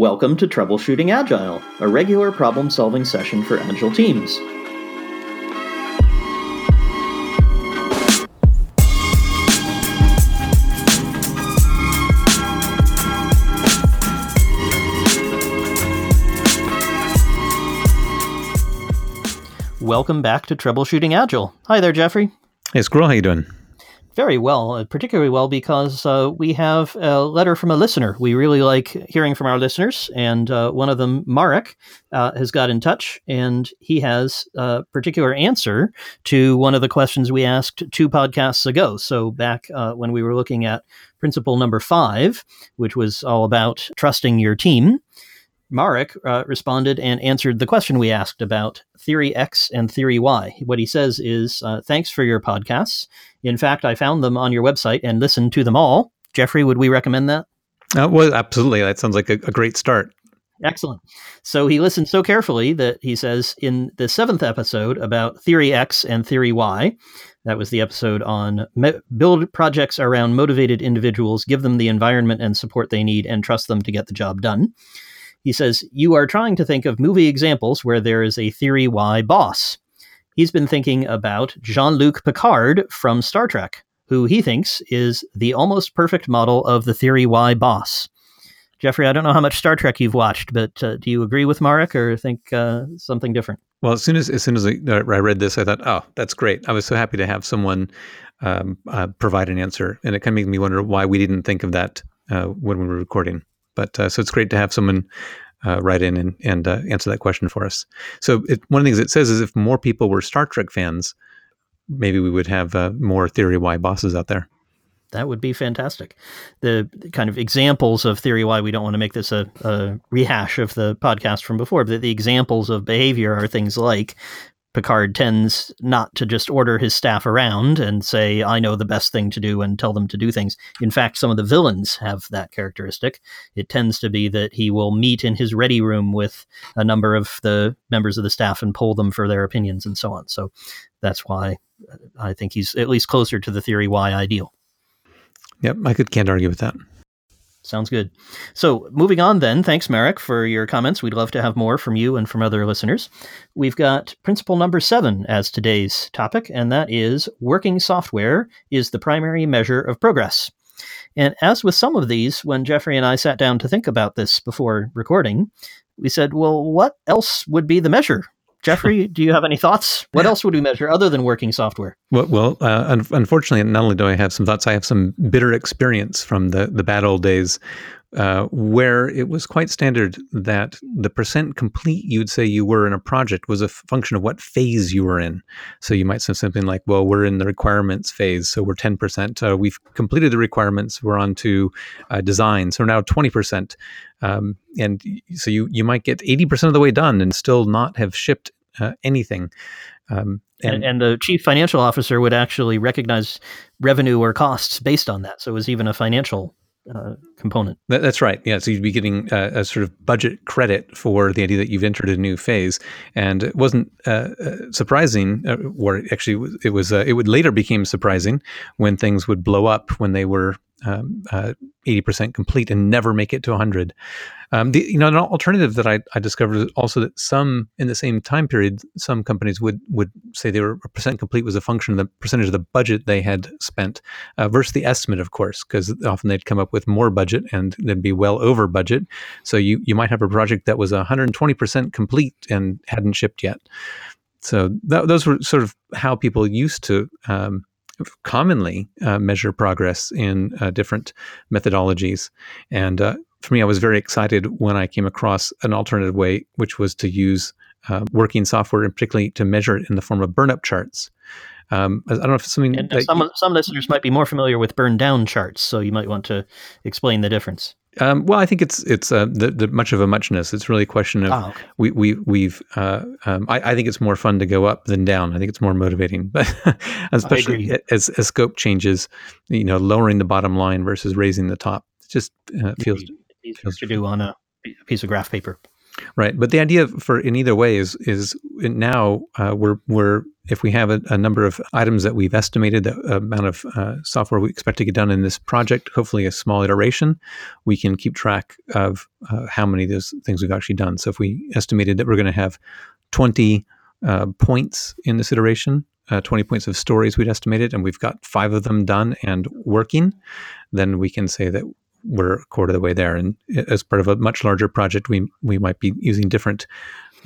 Welcome to Troubleshooting Agile, a regular problem solving session for Agile teams. Welcome back to Troubleshooting Agile. Hi there, Jeffrey. Hey, Squirrel, how you doing? Very well, uh, particularly well because uh, we have a letter from a listener. We really like hearing from our listeners, and uh, one of them, Marek, uh, has got in touch, and he has a particular answer to one of the questions we asked two podcasts ago. So back uh, when we were looking at principle number five, which was all about trusting your team. Marek uh, responded and answered the question we asked about Theory X and Theory Y. What he says is, uh, Thanks for your podcasts. In fact, I found them on your website and listened to them all. Jeffrey, would we recommend that? Uh, well, absolutely. That sounds like a, a great start. Excellent. So he listened so carefully that he says in the seventh episode about Theory X and Theory Y, that was the episode on me- build projects around motivated individuals, give them the environment and support they need, and trust them to get the job done. He says, You are trying to think of movie examples where there is a Theory Y boss. He's been thinking about Jean Luc Picard from Star Trek, who he thinks is the almost perfect model of the Theory Y boss. Jeffrey, I don't know how much Star Trek you've watched, but uh, do you agree with Marek or think uh, something different? Well, as soon as as soon as I, I, read this, I thought, oh, that's great. I was so happy to have someone um, uh, provide an answer, and it kind of made me wonder why we didn't think of that uh, when we were recording. But uh, so it's great to have someone uh, write in and, and uh, answer that question for us. So it, one of the things it says is if more people were Star Trek fans, maybe we would have uh, more Theory Y bosses out there. That would be fantastic. The kind of examples of Theory Y, we don't want to make this a, a rehash of the podcast from before, but the examples of behavior are things like Picard tends not to just order his staff around and say, I know the best thing to do and tell them to do things. In fact, some of the villains have that characteristic. It tends to be that he will meet in his ready room with a number of the members of the staff and pull them for their opinions and so on. So that's why uh, I think he's at least closer to the Theory Y ideal. Yep, I could can't argue with that. Sounds good. So, moving on then, thanks, Marek, for your comments. We'd love to have more from you and from other listeners. We've got principle number seven as today's topic, and that is working software is the primary measure of progress. And as with some of these, when Jeffrey and I sat down to think about this before recording, we said, well, what else would be the measure? Jeffrey, do you have any thoughts? What else would we measure other than working software? Well, well uh, un- unfortunately, not only do I have some thoughts, I have some bitter experience from the, the bad old days uh, where it was quite standard that the percent complete you'd say you were in a project was a f- function of what phase you were in. So you might say something like, well, we're in the requirements phase, so we're 10%. Uh, we've completed the requirements, we're on to uh, design, so we're now 20%. Um, and so you, you might get 80% of the way done and still not have shipped uh, anything. Um, and, and, and, the chief financial officer would actually recognize revenue or costs based on that. So it was even a financial uh, component. That, that's right. Yeah. So you'd be getting a sort of budget credit for the idea that you've entered a new phase, and it wasn't uh, uh surprising, uh, or actually it was. Uh, it would later became surprising when things would blow up when they were um, 80% complete and never make it to 100. Um, the, you know, an alternative that I, I discovered is also that some in the same time period, some companies would would say they were percent complete was a function of the percentage of the budget they had spent uh, versus the estimate, of course, because often they'd come up with more budget and they'd be well over budget. So you you might have a project that was 120% complete and hadn't shipped yet. So that, those were sort of how people used to um, commonly uh, measure progress in uh, different methodologies. And uh, for me, I was very excited when I came across an alternative way, which was to use uh, working software, and particularly to measure it in the form of burn up charts. Um, I don't know if something. And some you, some listeners might be more familiar with burn down charts, so you might want to explain the difference. Um, well, I think it's it's uh, the, the much of a muchness. It's really a question of oh, okay. we we we've. Uh, um, I, I, think it's more fun to go up than down. I think it's more motivating, but especially as as scope changes, you know, lowering the bottom line versus raising the top, it just uh, feels easier to do on a piece of graph paper. Right, but the idea for in either way is is now uh, we're we're if we have a, a, number of items that we've estimated the amount of uh, software we expect to get done in this project, hopefully a small iteration, we can keep track of uh, how many of those things we've actually done. So if we estimated that we're going to have 20 uh, points in this iteration, uh, 20 points of stories we'd estimated, and we've got five of them done and working, then we can say that we're a quarter of the way there. And as part of a much larger project, we we might be using different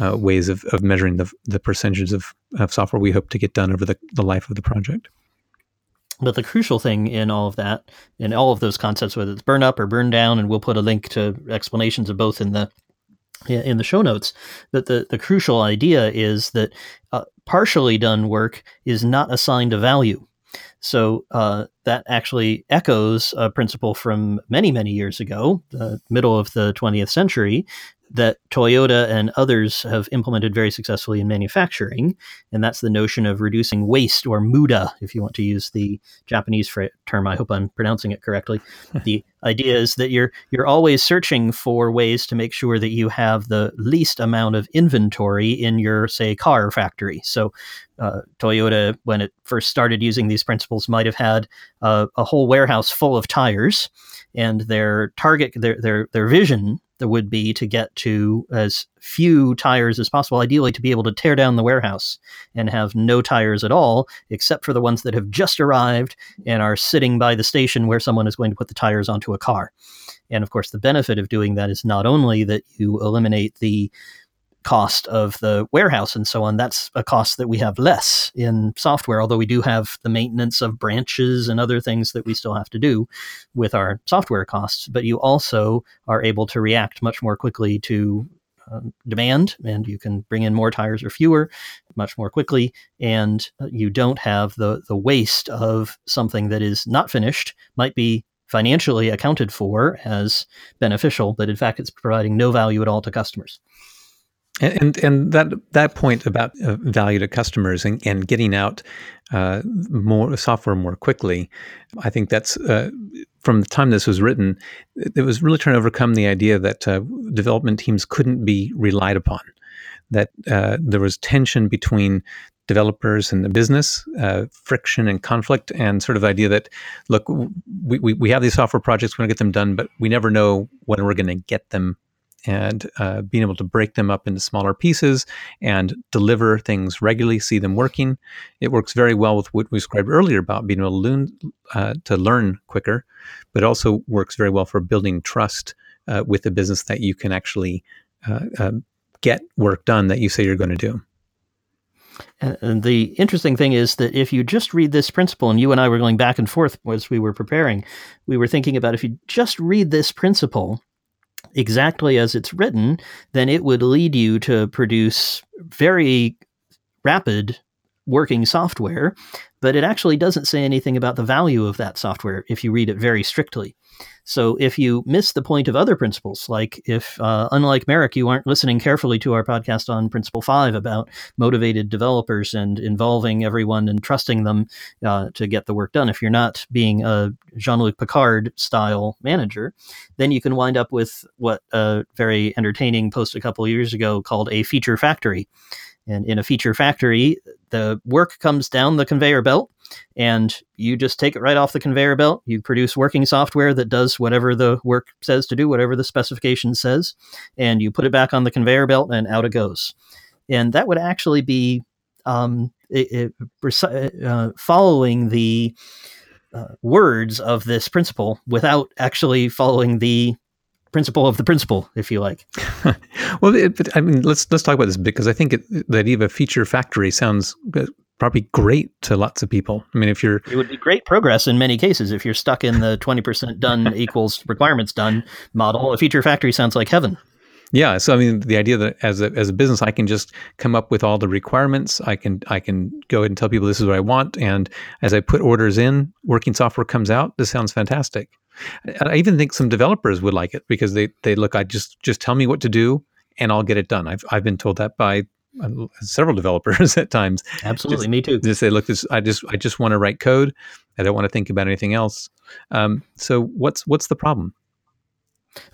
uh, ways of, of measuring the, the percentages of, of software we hope to get done over the, the life of the project. But the crucial thing in all of that, in all of those concepts, whether it's burn up or burn down, and we'll put a link to explanations of both in the in the show notes. That the the crucial idea is that uh, partially done work is not assigned a value. So uh, that actually echoes a principle from many, many years ago, the middle of the 20th century, that Toyota and others have implemented very successfully in manufacturing, and that's the notion of reducing waste, or muda, if you want to use the Japanese term. I hope I'm pronouncing it correctly. the idea is that you're you're always searching for ways to make sure that you have the least amount of inventory in your, say, car factory. So, uh, Toyota, when it first started using these principles, might have had uh, a whole warehouse full of tires, and their target, their their their vision that would be to get to as few tires as possible, ideally to be able to tear down the warehouse and have no tires at all, except for the ones that have just arrived and are sitting by the station where someone is going to put the tires onto a car. And of course, the benefit of doing that is not only that you eliminate the cost of the warehouse and so on, that's a cost that we have less in software, although we do have the maintenance of branches and other things that we still have to do with our software costs. But you also are able to react much more quickly to um, demand and you can bring in more tires or fewer much more quickly and uh, you don't have the the waste of something that is not finished might be financially accounted for as beneficial but in fact it's providing no value at all to customers and and that that point about uh, value to customers and, and getting out uh, more software more quickly, I think that's uh, from the time this was written, it was really trying to overcome the idea that uh, development teams couldn't be relied upon, that uh, there was tension between developers and the business, uh, friction and conflict, and sort of the idea that, look, we, we, we have these software projects, we're going to get them done, but we never know when we're going to get them and uh, being able to break them up into smaller pieces and deliver things regularly, see them working. It works very well with what we described earlier about being able to learn, uh, to learn quicker, but it also works very well for building trust uh, with the business that you can actually uh, um, get work done that you say you're going to do. And the interesting thing is that if you just read this principle, and you and I were going back and forth as we were preparing, we were thinking about if you just read this principle, exactly as it's written, then it would lead you to produce very rapid working software, but it actually doesn't say anything about the value of that software if you read it very strictly. So if you miss the point of other principles, like if, uh, unlike Marek, you aren't listening carefully to our podcast on Principle 5 about motivated developers and involving everyone and trusting them uh, to get the work done, if you're not being a Jean Luc Picard style manager, then you can wind up with what a very entertaining post a couple years ago called a feature factory. And in a feature factory, the work comes down the conveyor belt and you just take it right off the conveyor belt. You produce working software that does whatever the work says to do, whatever the specification says, and you put it back on the conveyor belt and out it goes. And that would actually be um, it, it, uh, following the uh, words of this principle without actually following the principle of the principle, if you like. well, it, I mean, let's let's talk about this because I think it, the idea of a feature factory sounds uh, probably great to lots of people. I mean, if you're, it would be great progress in many cases. If you're stuck in the twenty percent done equals requirements done model, a feature factory sounds like heaven. Yeah, so I mean, the idea that as a as a business, I can just come up with all the requirements. I can I can go ahead and tell people this is what I want, and as I put orders in, working software comes out. This sounds fantastic. I even think some developers would like it because they they look. I just just tell me what to do, and I'll get it done. I've I've been told that by uh, several developers at times. Absolutely, just, me too. Just say, look, this I just I just want to write code. I don't want to think about anything else. Um, so what's what's the problem?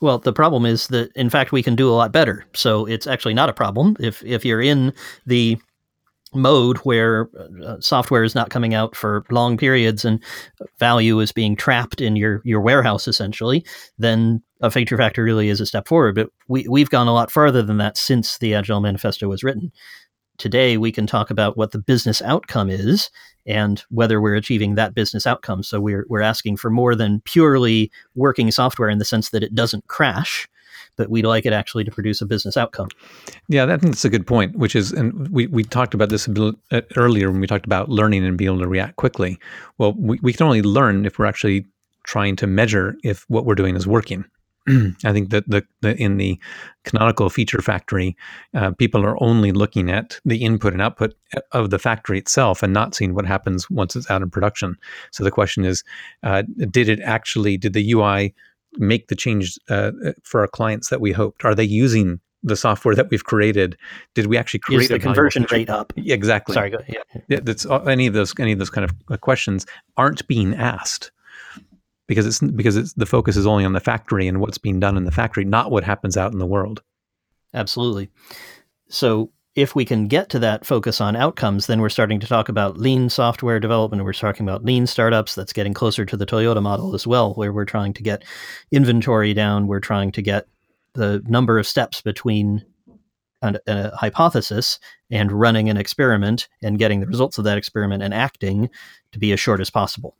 Well, the problem is that, in fact, we can do a lot better. So it's actually not a problem if if you're in the mode where uh, software is not coming out for long periods and value is being trapped in your your warehouse essentially then a feature factor really is a step forward. But we we've gone a lot further than that since the agile manifesto was written. Today we can talk about what the business outcome is and whether we're achieving that business outcome. So we're we're asking for more than purely working software in the sense that it doesn't crash but we'd like it actually to produce a business outcome. Yeah, I think that's a good point, which is, and we, we talked about this uh, earlier when we talked about learning and being able to react quickly. Well, we, we can only learn if we're actually trying to measure if what we're doing is working. I think that the, the, in the canonical feature factory, uh, people are only looking at the input and output of the factory itself and not seeing what happens once it's out in production. So the question is, uh, did it actually, did the UI make the change uh, for our clients that we hoped? Are they using the software that we've created? Did we actually create the conversion rate up? Yeah, exactly. Sorry, go ahead. Yeah. yeah. That's uh, any of those any of those kind of uh, questions aren't being asked because it's because it's the focus is only on the factory and what's being done in the factory, not what happens out in the world. Absolutely. So if we can get to that focus on outcomes, then we're starting to talk about lean software development. We're talking about lean startups. That's getting closer to the Toyota model as well, where we're trying to get inventory down. We're trying to get the number of steps between a, a hypothesis and running an experiment and getting the results of that experiment and acting to be as short as possible.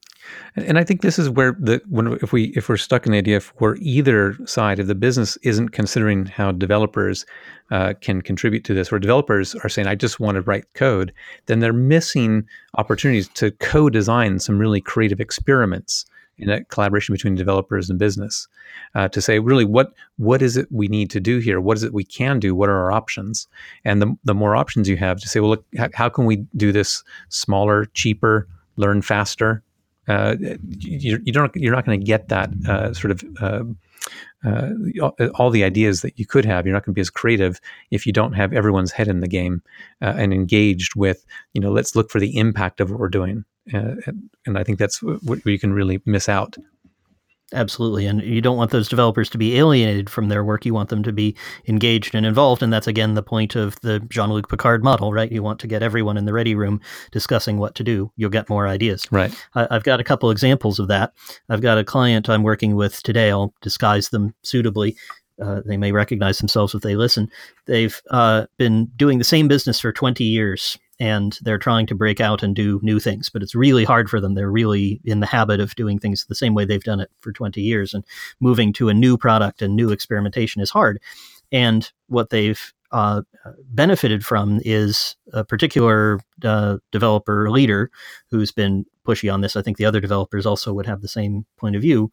And I think this is where the when if we if we're stuck in the idea if we're either side of the business isn't considering how developers uh, can contribute to this, where developers are saying I just want to write code, then they're missing opportunities to co-design some really creative experiments in a collaboration between developers and business uh, to say really what what is it we need to do here what is it we can do what are our options and the, the more options you have to say well look how, how can we do this smaller cheaper learn faster uh, you, you, don't you're not going to get that uh, sort of uh, uh, all the ideas that you could have. You're not going to be as creative if you don't have everyone's head in the game uh, and engaged with you know let's look for the impact of what we're doing. And, and I think that's what you can really miss out. Absolutely. And you don't want those developers to be alienated from their work. You want them to be engaged and involved. And that's, again, the point of the Jean Luc Picard model, right? You want to get everyone in the ready room discussing what to do. You'll get more ideas. Right. I, have got a couple examples of that. I've got a client I'm working with today. I'll disguise them suitably. Uh, they may recognize themselves if they listen. They've uh, been doing the same business for 20 years and they're trying to break out and do new things, but it's really hard for them. They're really in the habit of doing things the same way they've done it for 20 years, and moving to a new product and new experimentation is hard. And what they've uh, benefited from is a particular uh, developer leader who's been pushy on this. I think the other developers also would have the same point of view,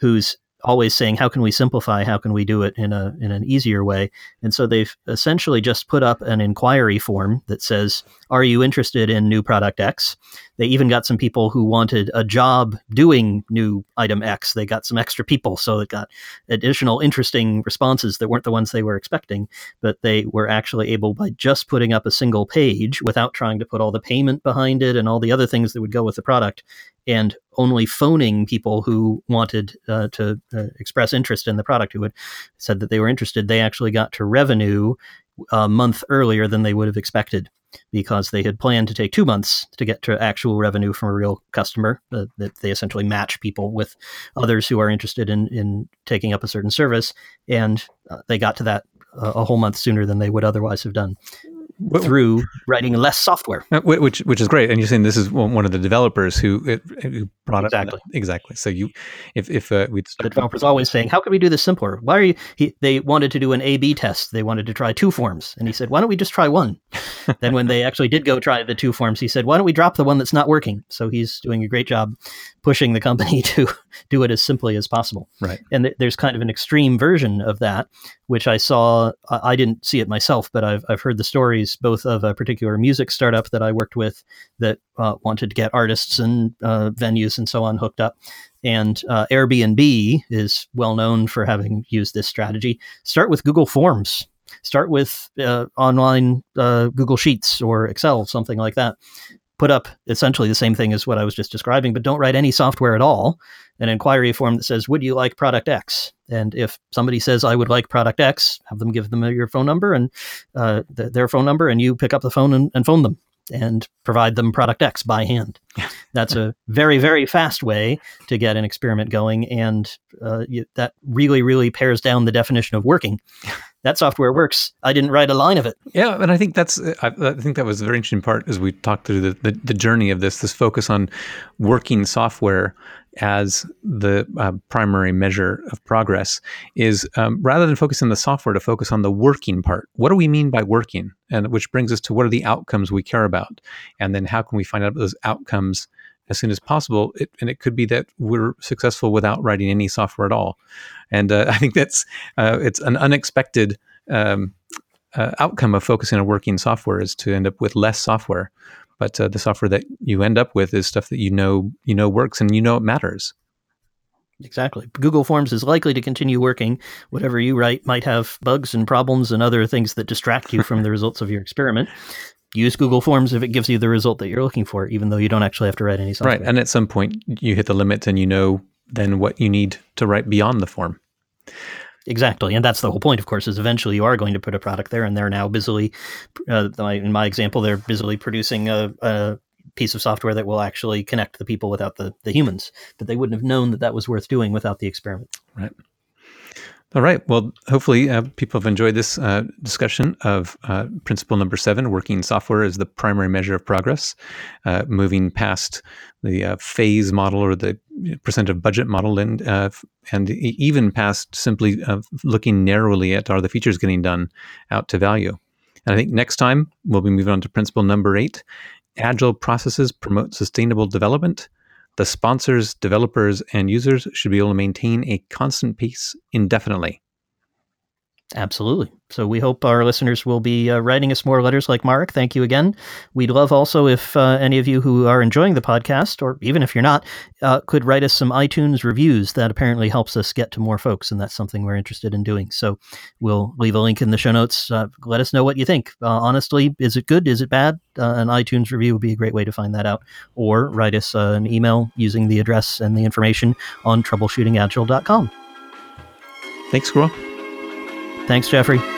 who's always saying how can we simplify? How can we do it in a in an easier way? And so they've essentially just put up an inquiry form that says are you interested in new product x? They even got some people who wanted a job doing new item x. They got some extra people so it got additional interesting responses that weren't the ones they were expecting. But they were actually able by just putting up a single page without trying to put all the payment behind it and all the other things that would go with the product and only phoning people who wanted uh, to uh, express interest in the product who had said that they were interested they actually got to revenue a month earlier than they would have expected because they had planned to take two months to get to actual revenue from a real customer uh, that they essentially match people with others who are interested in, in taking up a certain service and uh, they got to that uh, a whole month sooner than they would otherwise have done through writing less software. Uh, which which is great, and you're saying this is one of the developers who, who brought exactly. it exactly. So you, if if uh, we the developers always saying, how can we do this simpler? Why are you? He, they wanted to do an A/B test. They wanted to try two forms, and he said, why don't we just try one? then when they actually did go try the two forms, he said, why don't we drop the one that's not working? So he's doing a great job pushing the company to do it as simply as possible. Right. And th- there's kind of an extreme version of that, which I saw. I didn't see it myself, but I've I've heard the stories both of a particular music startup that I worked with that uh, wanted to get artists and uh, venues and so on hooked up. And uh, Airbnb is well known for having used this strategy. Start with Google Forms. Start with uh, online uh, Google Sheets or Excel, something like that. Put up essentially the same thing as what I was just describing, but don't write any software at all. An inquiry form that says, Would you like product X? And if somebody says, I would like product X, have them give them your phone number and uh, th- their phone number, and you pick up the phone and, and phone them and provide them product X by hand. That's a very, very fast way to get an experiment going. And uh, you, that really, really pares down the definition of working. That software works. I didn't write a line of it. Yeah, and I think that's I, I think that was a very interesting part as we talked through the, the, the journey of this. This focus on working software as the uh, primary measure of progress is um, rather than focus on the software to focus on the working part. What do we mean by working? And which brings us to what are the outcomes we care about, and then how can we find out those outcomes as soon as possible. It, and it could be that we're successful without writing any software at all. And uh, I think that's uh, it's an unexpected um, uh, outcome of focusing on working software is to end up with less software. But uh, the software that you end up with is stuff that you know you know works and you know it matters. Exactly. Google Forms is likely to continue working. Whatever you write might have bugs and problems and other things that distract you from the results of your experiment use Google Forms if it gives you the result that you're looking for, even though you don't actually have to write any software. Right. And at some point, you hit the limit and you know then what you need to write beyond the form. Exactly. And that's the whole point, of course, is eventually you are going to put a product there, and they're now busily, uh, in my example, they're busily producing a, a piece of software that will actually connect the people without the, the humans. But they wouldn't have known that that was worth doing without the experiment. Right. All right. Well, hopefully, uh, people have enjoyed this uh, discussion of uh, principle number seven working software as the primary measure of progress, uh, moving past the uh, phase model or the percent of budget model, and, uh, and even past simply looking narrowly at are the features getting done out to value. And I think next time we'll be moving on to principle number eight agile processes promote sustainable development the sponsors, developers, and users should be able to maintain a constant pace indefinitely. Absolutely. So we hope our listeners will be uh, writing us more letters like Mark. Thank you again. We'd love also if uh, any of you who are enjoying the podcast, or even if you're not, uh, could write us some iTunes reviews. That apparently helps us get to more folks, and that's something we're interested in doing. So we'll leave a link in the show notes. Uh, let us know what you think. Uh, honestly, is it good? Is it bad? Uh, an iTunes review would be a great way to find that out. Or write us an email using the address and the information on troubleshootingagile.com. Thanks, Squirrel. Thanks, Jeffrey.